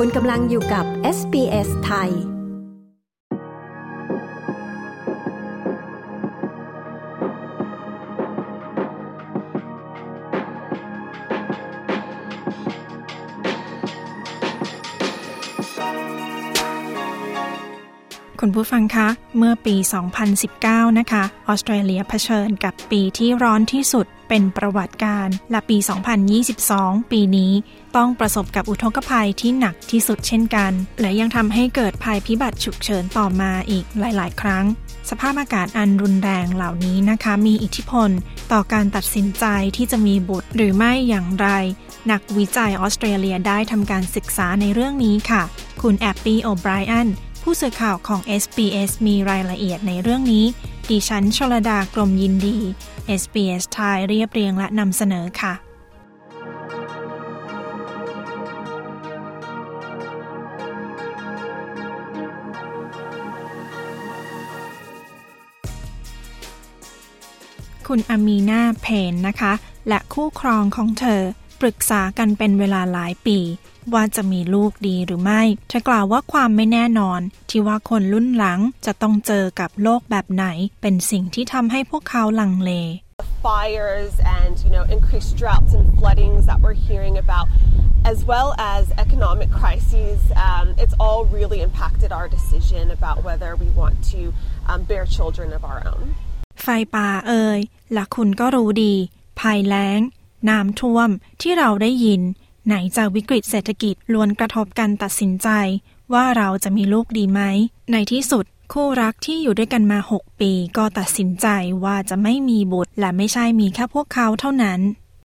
คุณกำลังอยู่กับ SBS ไทย คุณผู้ฟังคะ เมื่อปี 2019 นะคะ ออสเตรเลียเผชิญกับปีที่ร้อนที่สุด เป็นประวัติการและปี 2022 ปีนี้ต้องประสบกับอุทกภัยที่หนักที่สุดเช่นกัน และยังทำให้เกิดภัยพิบัติฉุกเฉินต่อมาอีกหลาย ๆ ครั้ง สภาพอากาศอันรุนแรงเหล่านี้นะคะ มีอิทธิพลต่อการตัดสินใจที่จะมีบุตรหรือไม่อย่างไร นักวิจัยออสเตรเลียได้ทำการศึกษาในเรื่องนี้ค่ะ คุณแอบปี้โอไบรอัน ผู้สื่อข่าวของ SBS มีรายละเอียดในเรื่องนี้ ดิฉันชลดากรมยินดี SBS ไทยเรียบเรียงและนำเสนอค่ะคุณอามีนาเพนนะคะ และคู่ครองของเธอ ปรึกษากันเป็นเวลาหลายปี ว่าจะมีลูกดีหรือไม่เธอกล่าวว่าความไม่แน่นอน ที่ว่าคนรุ่นหลังจะต้องเจอกับโลกแบบไหน เป็นสิ่งที่ทำให้พวกเขาลังเล fires and you know increased droughts and floodings that we're hearing about as well as economic crises um, it's all really impacted our decision about whether we want to um, bear children of our own ไฟป่าเอ่ยและคุณก็รู้ดี ภัยแล้ง น้ำท่วมที่เราได้ยิน ไหนจาวิกฤตเศรษฐกิจล้วนกระทบกันตัดสินใจ ว่าเราจะมีลูกดีไหม ในที่สุดคู่รักที่อยู่ด้วยกันมา 6 ปีก็ตัดสินใจว่าจะไม่มีบุตร และไม่ใช่มีแค่พวกเขาเท่านั้น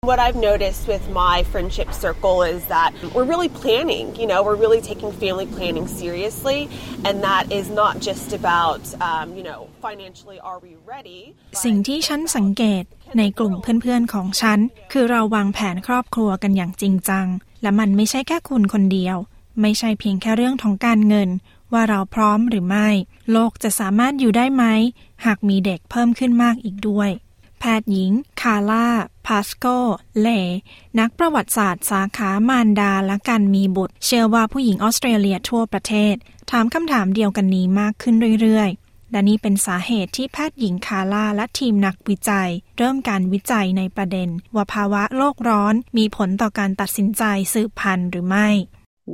What I've noticed with my friendship circle is that we're really planning, you know, we're really taking family planning seriously, and that is not just about, um, you know, financially are we ready. สิ่งที่ฉันสังเกตในกลุ่มเพื่อนๆของฉัน คือเราวางแผนครอบครัวกันอย่างจริงจัง และมันไม่ใช่แค่คุณคนเดียว ไม่ใช่เพียงแค่เรื่องของการเงิน ว่าเราพร้อมหรือไม่ โลกจะสามารถอยู่ได้ไหม หากมีเด็กเพิ่มขึ้นมากอีกด้วย แพทย์หญิง คาร่าาสโกเลนักประวัติศาสตร์สาขามารดาและการมีบุตร เชื่อว่าผู้หญิงออสเตรเลียทั่วประเทศ ถามคำถามเดียวกันนี้มากขึ้นเรื่อยๆ และนี่เป็นสาเหตุที่แพทย์หญิงคาร่าและทีมนักวิจัย เริ่มการวิจัยในประเด็น ว่าภาวะโลกร้อนมีผลต่อการตัดสินใจสืบพันธุ์หรือไม่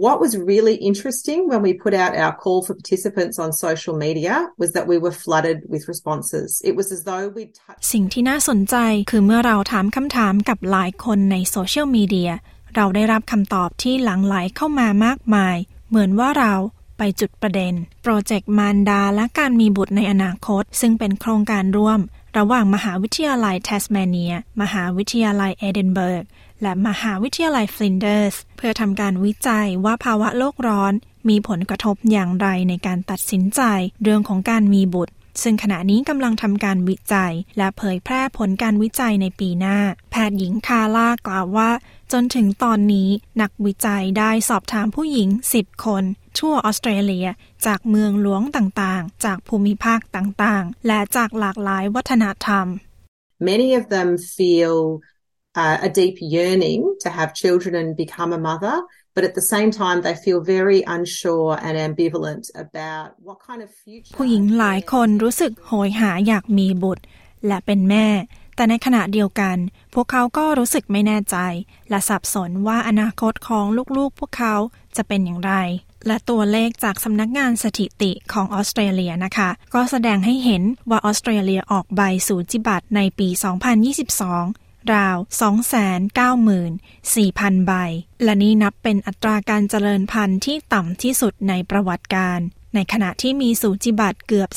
What was really interesting when we put out our call for participants on social media was that we were flooded with responses. It was as though we สิ่งที่น่าสนใจคือเมื่อเราถามคำถามกับหลายคนในโซเชียลมีเดียเราได้รับคำตอบที่หลั่งไหลเข้ามามากมาย เหมือนว่าเราไปจุดประเด็น โปรเจกต์มารดาและการมีบุตรในอนาคต ซึ่งเป็นโครงการร่วม ระหว่างมหาวิทยาลัยแทสเมเนีย มหาวิทยาลัยเอดินเบิร์ก และมหาวิทยาลัยฟลินเดอร์ส เพื่อทำการวิจัยว่าภาวะโลกร้อน มีผลกระทบอย่างไรในการตัดสินใจ เรื่องของการมีบุตร ซึ่งขณะนี้กำลังทำการวิจัย และเผยแพร่ผลการวิจัยในปีหน้า แพทย์หญิงคาร่ากล่าวว่า จนถึงตอนนี้นักวิจัยได้สอบถามผู้หญิง 10 คน ทั่วออสเตรเลีย จากเมืองหลวงต่างๆ จากภูมิภาคต่างๆ และจากหลากหลายวัฒนธรรม Many of them feel uh, a deep yearning to have children and become a mother, but at the same time, they feel very unsure and ambivalent about what kind of future. ผู้หญิงหลายคนรู้สึกโหยหาอยากมีบุตร และเป็นแม่ แต่ในขณะเดียวกัน พวกเขาก็รู้สึกไม่แน่ใจ และสับสนว่าอนาคตของลูกๆ พวกเขาจะเป็นอย่างไร และตัวเลขจากสำนักงานสถิติของออสเตรเลียนะคะ ก็แสดงให้เห็นว่าออสเตรเลียออกใบสูจิบัตรในปี 2022 ราว 294,000 ใบ และนี่นับเป็นอัตราการเจริญพันธุ์ที่ต่ำที่สุดในประวัติการ ในขณะที่มีสูจิบัตรเกือบ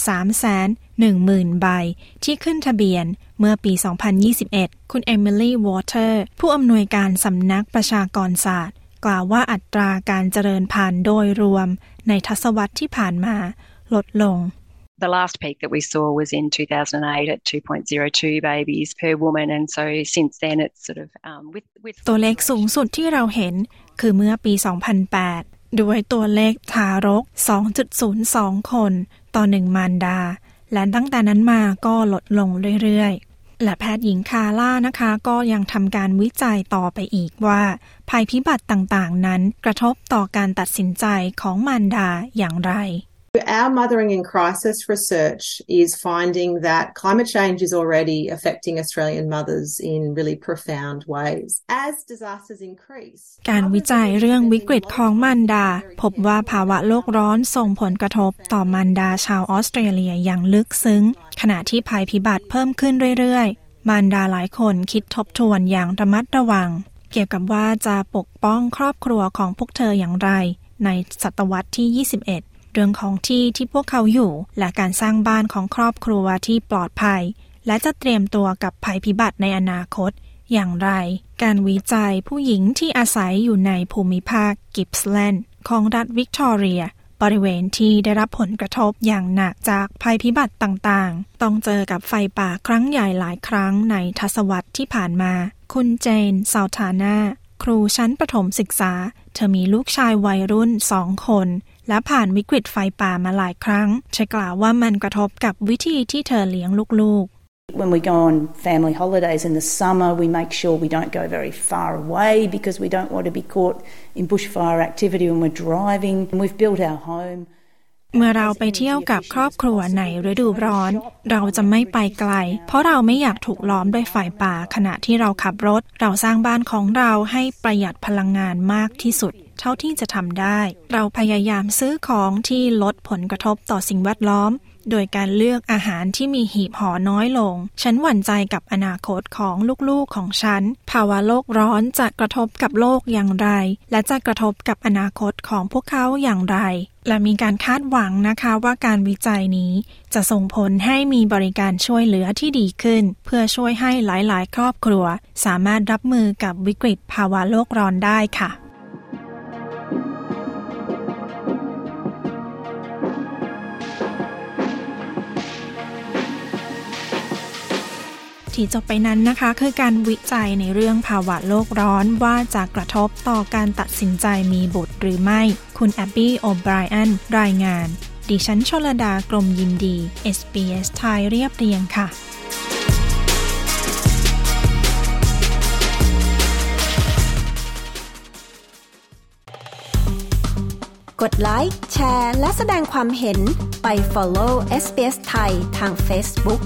310,000 ใบ ที่ขึ้นทะเบียนเมื่อปี 2021 คุณเอมิลี่วอเตอร์ ผู้อำนวยการสำนักประชากรศาสตร์ กล่าวว่าอัตราการเจริญพันธุ์โดยรวมในทศวรรษที่ผ่านมาลดลง The last peak that we saw was in 2008 at 2.02 babies per woman, and so since then it's sort of um, with with ตัวเลขสูงสุดที่เราเห็นคือเมื่อปี 2008 ด้วยตัวเลขทารก 2.02 คนต่อหนึ่งมารดา และตั้งแต่นั้นมาก็ลดลงเรื่อยๆ และแพทย์หญิงคาร่านะคะ ก็ยังทำการวิจัยต่อไปอีกว่า ภัยพิบัติต่างๆนั้นกระทบต่อการตัดสินใจของมารดาอย่างไร Our mothering in crisis research is finding that climate change is already affecting Australian mothers in really profound ways. As disasters increase, การวิจัยเรื่องวิกฤตของมารดา พบว่าภาวะโลกร้อนส่งผลกระทบต่อมารดาชาวออสเตรเลียอย่างลึกซึ้ง ขณะที่ภัยพิบัติเพิ่มขึ้นเรื่อยๆ มารดาหลายคนคิดทบทวนอย่างระมัดระวัง เกี่ยวกับว่าจะปกป้องครอบครัวของพวกเธออย่างไร ในศตวรรษที่ 21 รื่องของที่ที่พวกเขาอยู่ และการสร้างบ้านของครอบครัวที่ปลอดภัย และจะเตรียมตัวกับภัยพิบัติในอนาคต อย่างไร การวิจัยผู้หญิงที่อาศัยอยู่ในภูมิภาคกิปส์แลนด์ของรัฐวิกตอเรีย บริเวณที่ได้รับผลกระทบอย่างหนักจากภัยพิบัติต่างๆ ต้องเจอกับไฟป่าครั้งใหญ่หลายครั้งในทศวรรษที่ผ่านมา คุณเจนซาวทานาครูชั้นประถมศึกษา เธอมีลูกชายวัยรุ่นสองคน และผ่านวิกฤตไฟป่ามาหลายครั้งเธอกล่าวว่ามันกระทบกับวิธีที่เธอเลี้ยงลูกๆ When we go on family holidays in the summer, we make sure we don't go very far away because we don't want to be caught in bushfire activity when we're driving. And we've built our home. เมื่อเราไปเที่ยวกับครอบครัวในฤดูร้อน เราจะไม่ไปไกล เพราะเราไม่อยากถูกล้อมด้วยไฟป่าขณะที่เราขับรถ เราสร้างบ้านของเราให้ประหยัดพลังงานมากที่สุด เท่าที่จะทำได้ เราพยายามซื้อของที่ลดผลกระทบต่อสิ่งแวดล้อม โดยการเลือกอาหารที่มีหีบห่อน้อยลง ฉันหวั่นใจกับอนาคตของลูกๆของฉัน ภาวะโลกร้อนจะกระทบกับโลกอย่างไร และจะกระทบกับอนาคตของพวกเขาอย่างไร และมีการคาดหวังนะคะว่าการวิจัยนี้ จะส่งผลให้มีบริการช่วยเหลือที่ดีขึ้น เพื่อช่วยให้หลายๆ ครอบครัว สามารถรับมือกับวิกฤตภาวะโลกร้อนได้ค่ะ ที่จบไปนั้นนะคะ คือการวิจัยในเรื่องภาวะโลกร้อนว่าจะกระทบต่อการตัดสินใจมีบุตรหรือไม่ คุณแอบบี้โอไบรอันรายงาน ดิฉันชลดากรมยินดี SBS ไทยเรียบเรียงค่ะกดไลค์ แชร์ และแสดงความเห็นไป follow SBS ไทยทาง Facebook